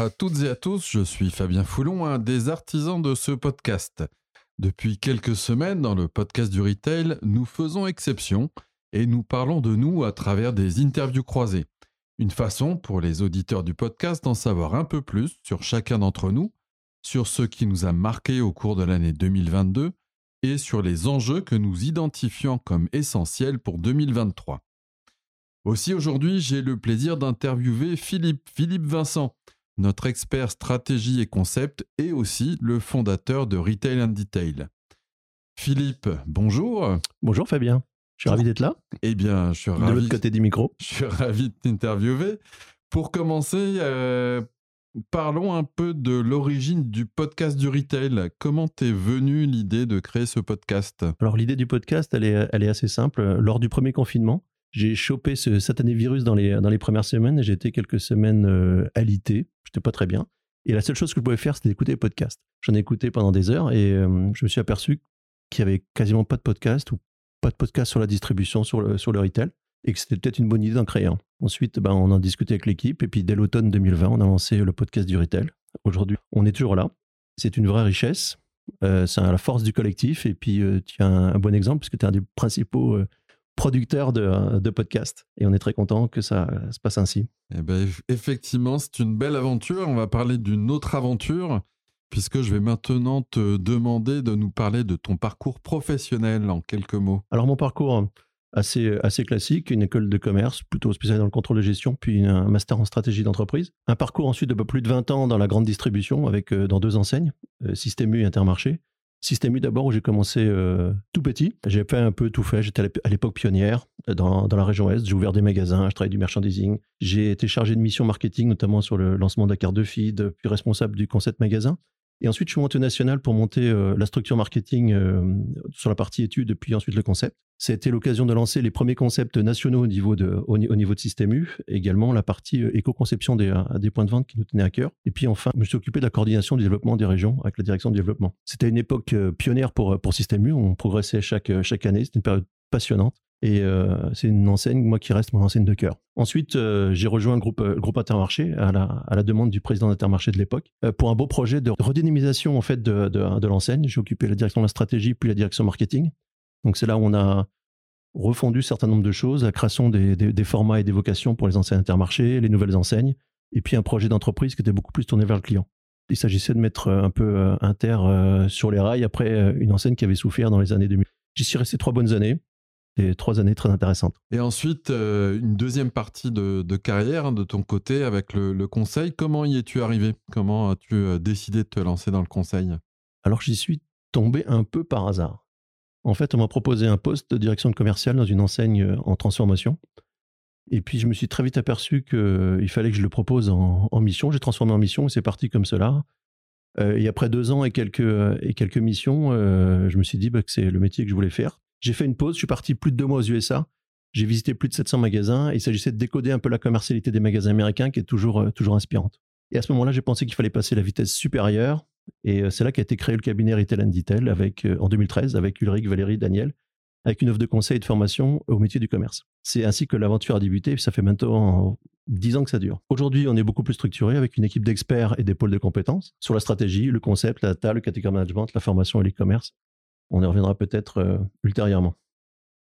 À toutes et à tous, je suis Fabien Foulon, un des artisans de ce podcast. Depuis quelques semaines, dans le podcast du retail, nous faisons exception et nous parlons de nous à travers des interviews croisées. Une façon pour les auditeurs du podcast d'en savoir un peu plus sur chacun d'entre nous, sur ce qui nous a marqué au cours de l'année 2022 et sur les enjeux que nous identifions comme essentiels pour 2023. Aussi aujourd'hui, j'ai le plaisir d'interviewer Philippe, Philippe Vincent, notre expert stratégie et concept et aussi le fondateur de Retail and Detail. Philippe, bonjour. Bonjour Fabien, je suis ravi d'être là. Eh bien, je suis ravi. De l'autre côté du micro. Je suis ravi de t'interviewer. Pour commencer, euh, parlons un peu de l'origine du podcast du retail. Comment t'es venue l'idée de créer ce podcast? Alors l'idée du podcast, elle est, elle est assez simple. Lors du premier confinement, j'ai chopé ce satané virus dans les, dans les premières semaines et j'ai été quelques semaines euh, alité. J'étais pas très bien. Et la seule chose que je pouvais faire, c'était écouter les podcasts. J'en ai écouté pendant des heures et euh, je me suis aperçu qu'il y avait quasiment pas de podcast ou pas de podcast sur la distribution, sur le, sur le retail et que c'était peut-être une bonne idée d'en créer un. Ensuite, ben, on en discuté avec l'équipe et puis dès l'automne 2020, on a lancé le podcast du retail. Aujourd'hui, on est toujours là. C'est une vraie richesse. Euh, c'est la force du collectif. Et puis, euh, tu as un, bon exemple puisque tu es un des principaux euh, producteurs de, de podcasts. Et on est très content que ça se passe ainsi. Eh ben, effectivement, c'est une belle aventure. On va parler d'une autre aventure puisque je vais maintenant te demander de nous parler de ton parcours professionnel en quelques mots. Alors, mon parcours assez, assez classique, une école de commerce plutôt spécialisée dans le contrôle de gestion, puis un master en stratégie d'entreprise. Un parcours ensuite de plus de 20 ans dans la grande distribution avec euh, dans deux enseignes, euh, Système U et Intermarché. Système U d'abord où j'ai commencé euh, tout petit. J'ai fait un peu tout fait. J'étais à l'époque pionnière dans, dans, la région Est. J'ai ouvert des magasins, je travaillais du merchandising. J'ai été chargé de mission marketing, notamment sur le lancement de la carte de feed, puis responsable du concept magasin. Et ensuite, je suis monté au national pour monter la structure marketing sur la partie études, puis ensuite le concept. C'était l'occasion de lancer les premiers concepts nationaux au niveau de, au, niveau de Système U, également la partie euh, éco-conception des, euh, des, points de vente qui nous tenait à cœur. Et puis enfin, je me suis occupé de la coordination du développement des régions avec la direction du développement. C'était une époque euh, pionnière pour, pour Système U, on progressait chaque, chaque année, c'était une période passionnante. Et c'est une enseigne, moi, qui reste mon enseigne de cœur. Ensuite, j'ai rejoint le groupe, groupe Intermarché à la, demande du président d'Intermarché de l'époque pour un beau projet de redynamisation en fait de, de, l'enseigne. J'ai occupé la direction de la stratégie puis la direction marketing. Donc c'est là où on a refondu un certain nombre de choses, la création des, formats et des vocations pour les enseignes intermarchés, les nouvelles enseignes, et puis un projet d'entreprise qui était beaucoup plus tourné vers le client. Il s'agissait de mettre euh, un peu euh, Inter euh, sur les rails après une enseigne qui avait souffert dans les années 2000. J'y suis resté trois bonnes années, et trois années très intéressantes. Et ensuite, une deuxième partie de, carrière hein, de ton côté avec le, le conseil. Comment y es-tu arrivé? Comment as-tu décidé de te lancer dans le conseil? Alors j'y suis tombé un peu par hasard. En fait, on m'a proposé un poste de direction de commercial dans une enseigne euh, en transformation. Et puis, je me suis très vite aperçu qu'il euh, fallait que je le propose en, mission. J'ai transformé en mission et c'est parti comme cela. Euh, et après deux ans et quelques, et quelques missions, je me suis dit bah, que c'est le métier que je voulais faire. J'ai fait une pause, je suis parti plus de deux mois aux USA. J'ai visité plus de 700 magasins et il s'agissait de décoder un peu la commercialité des magasins américains qui est toujours, toujours inspirante. Et à ce moment-là, j'ai pensé qu'il fallait passer la vitesse supérieure et euh, c'est là qu'a été créé le cabinet Retail and Detail avec, euh, en 2013 avec Ulrich, Valérie, Daniel, avec une offre de conseil et de formation au métier du commerce. C'est ainsi que l'aventure a débuté, ça fait maintenant 10 ans que ça dure. Aujourd'hui, on est beaucoup plus structuré avec une équipe d'experts et des pôles de compétences sur la stratégie, le concept, la data, le category management, la formation et l'e-commerce. On y reviendra peut-être euh, ultérieurement.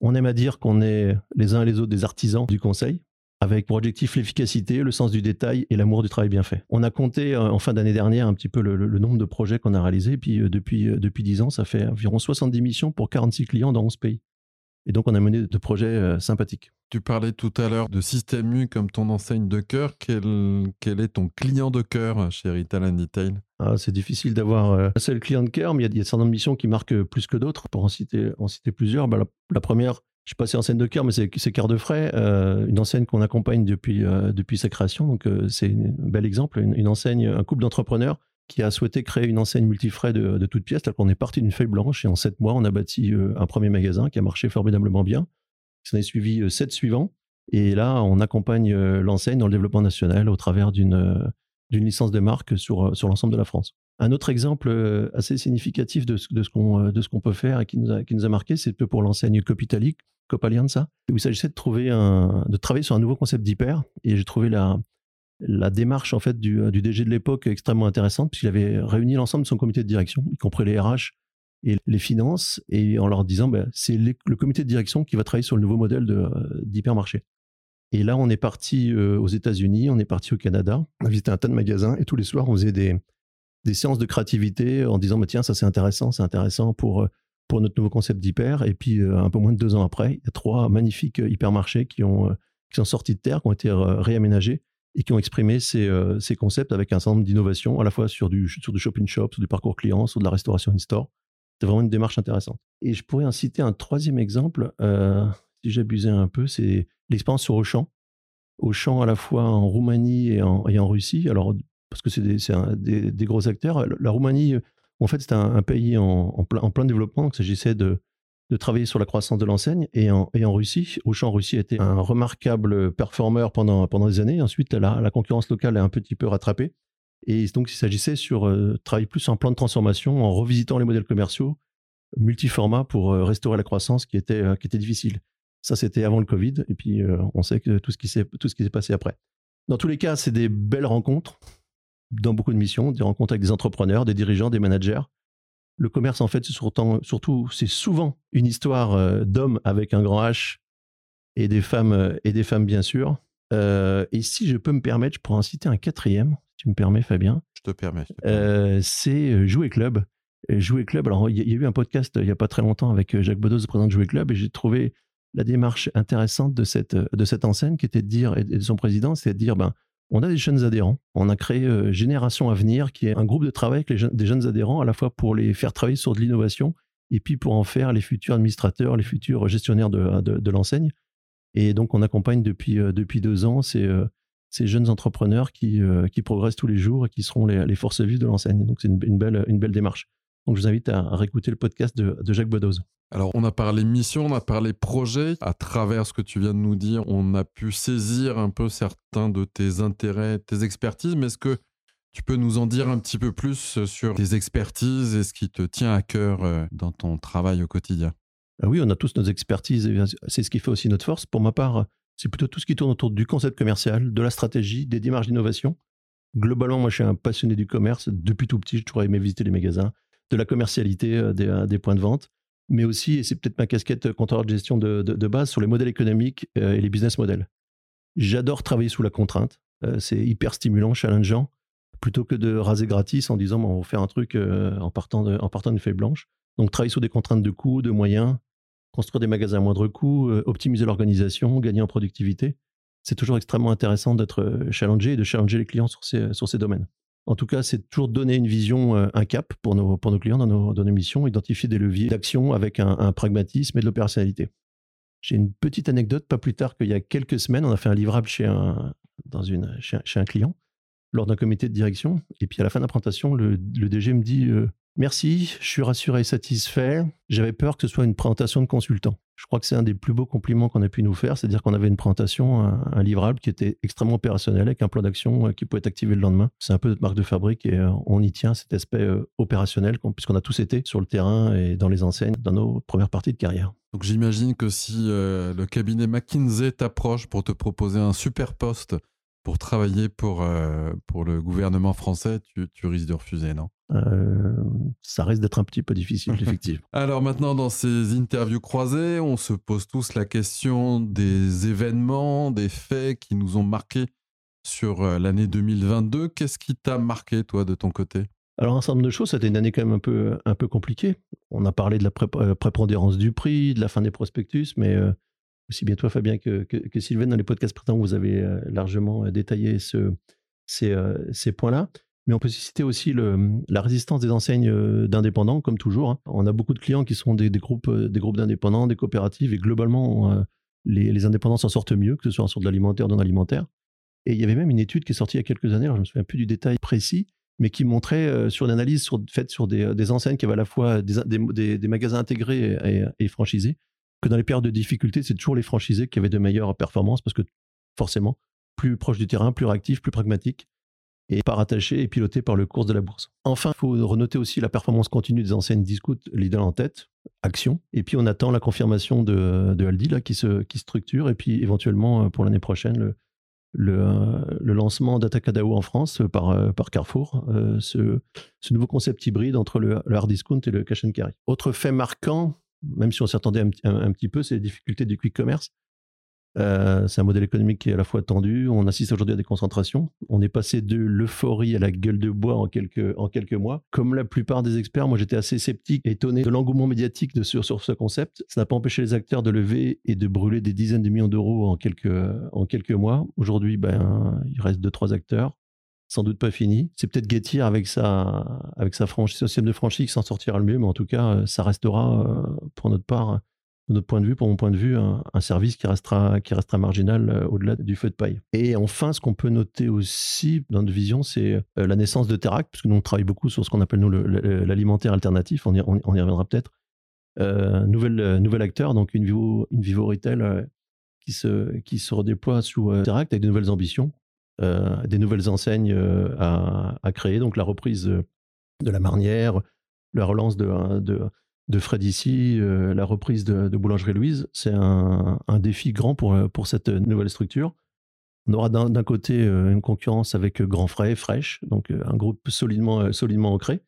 On aime à dire qu'on est les uns et les autres des artisans du conseil, avec pour objectif l'efficacité, le sens du détail et l'amour du travail bien fait. On a compté euh, en fin d'année dernière un petit peu le, nombre de projets qu'on a réalisés, puis euh, depuis, depuis 10 ans, ça fait environ 70 missions pour 46 clients dans 11 pays. Et donc, on a mené de projets sympathiques. Tu parlais tout à l'heure de Système U comme ton enseigne de cœur. Quel, quel est ton client de cœur chez Retail and Detail? Ah, C'est difficile d'avoir un seul client de cœur, mais il y, a, certaines missions qui marquent plus que d'autres. Pour en citer, en citer plusieurs, bah, la, première, je suis passé en scène de cœur, mais c'est Cœur de Frais, euh, une enseigne qu'on accompagne depuis, euh, depuis sa création. Donc, euh, c'est un bel exemple, une, enseigne, un couple d'entrepreneurs qui a souhaité créer une enseigne multifrais de, de toutes pièces. Qu'on est parti d'une feuille blanche et en sept mois, on a bâti un premier magasin qui a marché formidablement bien. Ça en est suivi sept suivants. Et là, on accompagne l'enseigne dans le développement national au travers d'une licence de marque sur, l'ensemble de la France. Un autre exemple assez significatif de ce, qu'on peut faire et qui nous a, qui nous a marqué, c'est pour l'enseigne Copitalic, Copalianza, où il s'agissait de de travailler sur un nouveau concept d'hyper. Et j'ai trouvé la, la démarche en fait du, du DG de l'époque extrêmement intéressante puisqu'il avait réuni l'ensemble de son comité de direction, y compris les RH et les finances, et en leur disant ben, c'est le comité de direction qui va travailler sur le nouveau modèle d'hypermarché. Et là, on est parti euh, aux États-Unis, on est parti au Canada, on a visité un tas de magasins et tous les soirs, on faisait des, des séances de créativité en disant bah, tiens, ça c'est intéressant, c'est intéressant pour, euh, pour notre nouveau concept d'hyper. Et puis, euh, un peu moins de deux ans après, il y a trois magnifiques hypermarchés qui, ont, qui sont sortis de terre, qui ont été réaménagés et qui ont exprimé ces, ces concepts avec un certain nombre d'innovations, à la fois sur du, sur du shopping shop, sur du parcours client, sur de la restauration in-store. C'est vraiment une démarche intéressante. Et je pourrais en citer un troisième exemple, si j'abusais un peu, c'est l'expérience sur Auchan. Auchan à la fois en Roumanie et en, et en Russie. Alors, parce que c'est des, des, gros acteurs. La Roumanie, en fait, c'est un, pays en, plein, en, plein, développement. Donc, il s'agissait de, de, travailler sur la croissance de l'enseigne. Et en, et en Russie, Auchan Russie était un remarquable performeur pendant, pendant des années. Ensuite, la, la concurrence locale a un petit peu rattrapé. Et donc, il s'agissait sur euh, travailler plus en plan de transformation, en revisitant les modèles commerciaux, multiformat pour euh, restaurer la croissance qui était, euh, qui était difficile. Ça, c'était avant le Covid. Et puis, euh, on sait que tout ce qui s'est passé après. Dans tous les cas, c'est des belles rencontres dans beaucoup de missions, des rencontres avec des entrepreneurs, des dirigeants, des managers. Le commerce, en fait, c'est surtout, surtout c'est souvent une histoire euh, d'hommes avec un grand H et des femmes, euh, et des femmes bien sûr. et si je peux me permettre, je pourrais en citer un quatrième, si tu me permets, Fabien. Je te permets. c'est Jouer Club. Jouer Club, alors il y, a eu un podcast il n'y a pas très longtemps avec Jacques Bedos, le président de Jouer Club, et j'ai trouvé la démarche intéressante de cette, de cette enseigne qui était de dire, et de son président, c'est de dire, ben, on a des jeunes adhérents. On a créé euh, Génération Avenir, qui est un groupe de travail avec les des jeunes adhérents, à la fois pour les faire travailler sur de l'innovation, et puis pour en faire les futurs administrateurs, les futurs gestionnaires de, l'enseigne. Et donc, on accompagne depuis, euh, depuis deux ans ces, euh, ces jeunes entrepreneurs qui, qui progressent tous les jours et qui seront les, forces vives de l'enseigne. Donc, c'est une, belle, une belle démarche. Donc, je vous invite à, réécouter le podcast de, de Jacques Bodoz. Alors, on a parlé mission, on a parlé projet. À travers ce que tu viens de nous dire, on a pu saisir un peu certains de tes intérêts, tes expertises. Mais est-ce que tu peux nous en dire un petit peu plus sur tes expertises et ce qui te tient à cœur euh, dans ton travail au quotidien? Ah Oui, on a tous nos expertises et c'est ce qui fait aussi notre force. Pour ma part, c'est plutôt tout ce qui tourne autour du concept commercial, de la stratégie, des démarches d'innovation. Globalement, moi, je suis un passionné du commerce. Depuis tout petit, j'ai toujours aimé visiter les magasins, de la commercialité, euh, euh, des points de vente mais aussi, et c'est peut-être ma casquette contrôleur de gestion de, base, sur les modèles économiques euh, et les business models. J'adore travailler sous la contrainte. Euh, c'est hyper stimulant, challengeant, plutôt que de raser gratis en disant on va faire un truc euh, en partant en partant d'une feuille blanche. Donc travailler sous des contraintes de coûts, de moyens, construire des magasins à moindre coût, optimiser l'organisation, gagner en productivité. C'est toujours extrêmement intéressant d'être challengé et de challenger les clients sur ces, sur ces domaines. En tout cas, c'est toujours donner une vision, euh, un cap pour nos, clients dans nos, missions, identifier des leviers d'action avec un, pragmatisme et de l'opérationnalité. J'ai une petite anecdote, pas plus tard qu'il y a quelques semaines, on a fait un livrable chez un, client lors d'un comité de direction. Et puis à la fin de la présentation, le, le DG me dit euh, Merci, je suis rassuré et satisfait. J'avais peur que ce soit une présentation de consultant. Je crois que c'est un des plus beaux compliments qu'on a pu nous faire, c'est-à-dire qu'on avait une présentation, un, livrable qui était extrêmement opérationnel, avec un plan d'action euh, qui pouvait être activé le lendemain. C'est un peu notre marque de fabrique et euh, on y tient cet aspect euh, opérationnel, puisqu'on a tous été sur le terrain et dans les enseignes dans nos premières parties de carrière. Donc j'imagine que si le cabinet McKinsey t'approche pour te proposer un super poste pour travailler pour, pour le gouvernement français, tu, tu risques de refuser, non? Euh, ça risque d'être un petit peu difficile, effectivement. Alors maintenant, dans ces interviews croisées, on se pose tous la question des événements, des faits qui nous ont marqués sur euh, l'année 2022. Qu'est-ce qui t'a marqué, toi, de ton côté? Alors, un certain nombre de choses, c'était une année quand même un peu, un peu compliquée. On a parlé de la euh, prépondérance du prix, de la fin des prospectus, mais aussi bien toi, Fabien, que, que, Sylvain, dans les podcasts précédents, vous avez largement détaillé ce, ces, ces points-là. Mais on peut citer aussi la résistance des enseignes euh, d'indépendants, comme toujours. Hein. On a beaucoup de clients qui sont des, groupes, euh, des groupes d'indépendants, des coopératives, et globalement, euh, les, indépendants s'en sortent mieux, que ce soit sur de l'alimentaire ou non alimentaire. Et il y avait même une étude qui est sortie il y a quelques années, je ne me souviens plus du détail précis, mais qui montrait sur l'analyse sur, faite sur des, enseignes qui avaient à la fois des, magasins intégrés et, et, franchisés, que dans les périodes de difficulté, c'est toujours les franchisés qui avaient de meilleures performances, parce que forcément, plus proche du terrain, plus réactif, plus pragmatique, et pas rattaché et piloté par le cours de la bourse. Enfin, il faut renoter aussi la performance continue des anciennes Discount Lidl en tête, Action. Et puis on attend la confirmation de, Aldi là, qui, se, qui structure et puis éventuellement euh, pour l'année prochaine le, le, lancement d'Atacadao en France par, par Carrefour, ce, nouveau concept hybride entre le, hard discount et le cash and carry. Autre fait marquant, même si on s'attendait un, un, petit peu, c'est les difficultés du quick commerce. Euh, c'est un modèle économique qui est à la fois tendu. On assiste aujourd'hui à des concentrations. On est passé de l'euphorie à la gueule de bois en quelques, en quelques mois. Comme la plupart des experts, moi j'étais assez sceptique, étonné de l'engouement médiatique de, sur, sur ce concept. Ça n'a pas empêché les acteurs de lever et de brûler des dizaines de millions d'euros en quelques, en quelques mois. Aujourd'hui, ben, il reste deux, trois acteurs. Sans doute pas fini. C'est peut-être Getir avec sa, avec sa franchise, de franchise qui s'en sortira le mieux, mais en tout cas, ça restera euh, pour notre part de notre point de vue, pour mon point de vue, un, service qui restera, qui restera marginal euh, au-delà du feu de paille. Et enfin, ce qu'on peut noter aussi dans notre vision, c'est euh, la naissance de Teract, puisque nous on travaille beaucoup sur ce qu'on appelle nous l'alimentaire alternatif, on y, on, y reviendra peut-être. Euh, nouvel, nouvel acteur, donc une Vivo, Retail qui, se, qui se redéploie sous Teract avec de nouvelles ambitions, des nouvelles enseignes à, à, créer, donc la reprise de la marnière, la relance de de Fred ici, euh, la reprise de, Boulangerie Louise, c'est un, défi grand pour, euh, pour cette nouvelle structure. On aura d'un côté euh, une concurrence avec Grand Frais, Fresh, donc un groupe solidement, solidement ancré,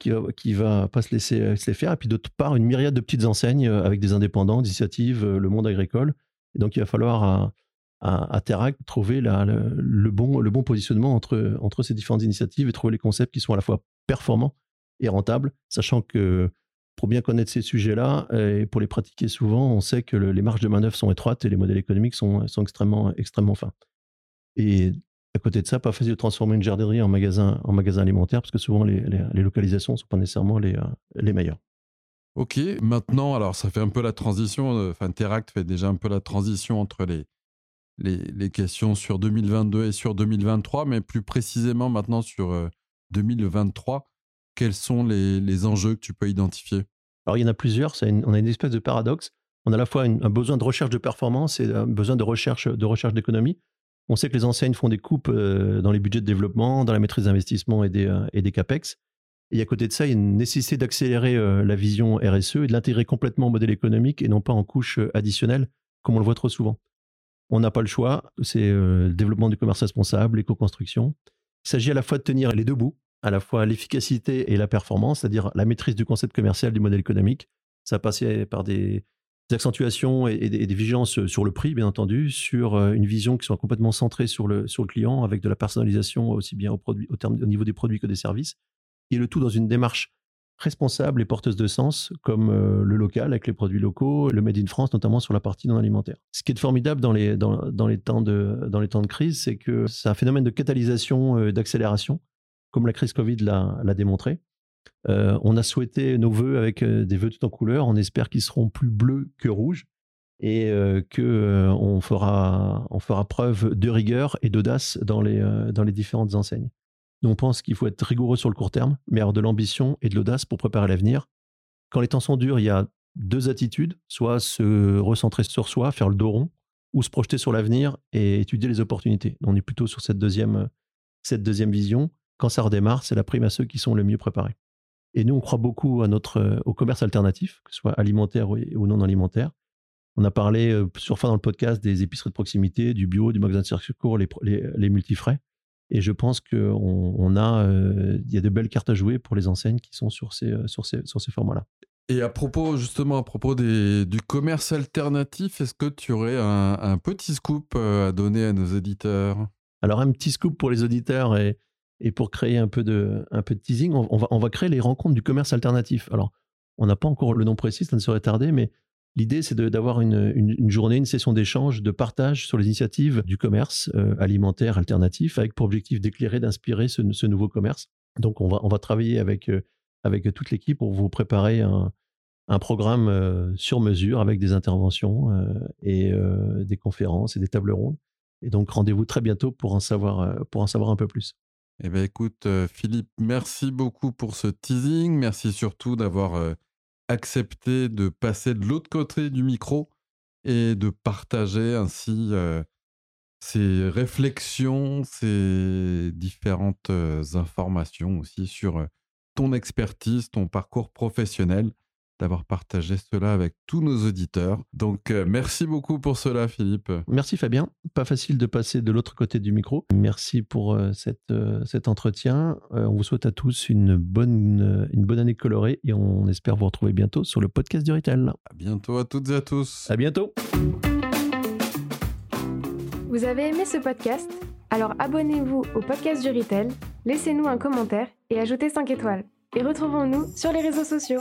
qui va, qui va pas se laisser, se faire. Et puis d'autre part, une myriade de petites enseignes avec des indépendants, d'initiatives, le monde agricole. Et donc il va falloir à, à, Terrac trouver le, bon, le bon positionnement entre, entre ces différentes initiatives et trouver les concepts qui sont à la fois performants et rentables, sachant que pour bien connaître ces sujets-là et pour les pratiquer souvent, on sait que les marges de manœuvre sont étroites et les modèles économiques sont, extrêmement, fins. Et à côté de ça, pas facile de transformer une jardinerie en magasin, en magasin alimentaire parce que souvent les, localisations ne sont pas nécessairement les, euh, les meilleures. Ok, maintenant, alors ça fait un peu la transition, euh, enfin Teract fait déjà un peu la transition entre les, questions sur 2022 et sur 2023, mais plus précisément maintenant sur 2023. Quels sont les, enjeux que tu peux identifier? Alors, il y en a plusieurs. on a une espèce de paradoxe. On a à la fois un besoin de recherche de performance et un besoin de recherche de recherche d'économie. On sait que les enseignes font des coupes euh, dans les budgets de développement, dans la maîtrise d'investissement et des, euh, et des capex. Et à côté de ça, il y a une nécessité d'accélérer euh, la vision RSE et de l'intégrer complètement au modèle économique et non pas en couche additionnelle, comme on le voit trop souvent. On n'a pas le choix, c'est le développement du commerce responsable, l'éco-construction. Il s'agit à la fois de tenir les deux bouts, à la fois l'efficacité et la performance, c'est-à-dire la maîtrise du concept commercial du modèle économique. Ça passait par des, accentuations et, des, vigilances sur le prix, bien entendu, sur euh, une vision qui soit complètement centrée sur le, sur le client, avec de la personnalisation aussi bien au, niveau des produits que des services, et le tout dans une démarche responsable et porteuse de sens, comme euh, le local avec les produits locaux, le Made in France, notamment sur la partie non alimentaire. Ce qui est formidable dans les, dans les, temps, de, dans les temps de crise, c'est que c'est un phénomène de catalysation, euh, d'accélération comme la crise Covid l'a démontré. Euh, on a souhaité nos voeux avec euh, des vœux tout en couleur. On espère qu'ils seront plus bleus que rouges et euh, qu'on fera, on fera preuve de rigueur et d'audace dans les, dans les différentes enseignes. Nous, on pense qu'il faut être rigoureux sur le court terme, mais avoir de l'ambition et de l'audace pour préparer l'avenir. Quand les temps sont durs, il y a deux attitudes, soit se recentrer sur soi, faire le dos rond, ou se projeter sur l'avenir et étudier les opportunités. On est plutôt sur cette deuxième, cette deuxième vision quand ça redémarre, c'est la prime à ceux qui sont le mieux préparés. Et nous, on croit beaucoup à notre, euh, au commerce alternatif, que ce soit alimentaire ou, non alimentaire. On a parlé euh, sur fin dans le podcast des épiceries de proximité, du bio, du magasin de circuit les, les, les multifrais. Et je pense qu'il on a, euh, il y a de belles cartes à jouer pour les enseignes qui sont sur ces, sur ces, sur ces formats-là. Et à propos, justement, à propos des, du commerce alternatif, est-ce que tu aurais un, un, petit scoop à donner à nos éditeurs Alors, un petit scoop pour les auditeurs et, et pour créer un peu de, un peu de teasing, on, va, on va créer les rencontres du commerce alternatif. Alors, on n'a pas encore le nom précis, ça ne serait tardé, mais l'idée, c'est d'avoir une, une, journée, une session d'échange, de partage sur les initiatives du commerce euh, alimentaire alternatif, avec pour objectif d'éclairer, d'inspirer ce, ce, nouveau commerce. Donc, on va, on va travailler avec, euh, avec toute l'équipe pour vous préparer un, un programme euh, sur mesure avec des interventions et des conférences et des tables rondes. Et donc, rendez-vous très bientôt pour en savoir, pour en savoir un peu plus. Eh bien, écoute, euh, Philippe, merci beaucoup pour ce teasing. Merci surtout d'avoir euh, accepté de passer de l'autre côté du micro et de partager ainsi euh, ces réflexions, ces différentes informations aussi sur ton expertise, ton parcours professionnel. D'avoir partagé cela avec tous nos auditeurs. Donc euh, merci beaucoup pour cela Philippe. Merci Fabien. Pas facile de passer de l'autre côté du micro. Merci pour euh, cette, euh, cet entretien. on vous souhaite à tous une bonne, une bonne année colorée et on espère vous retrouver bientôt sur le podcast du Retail. À bientôt à toutes et à tous. À bientôt. Vous avez aimé ce podcast? Alors abonnez-vous au podcast du Retail, laissez-nous un commentaire et ajoutez 5 étoiles. Et retrouvons-nous sur les réseaux sociaux.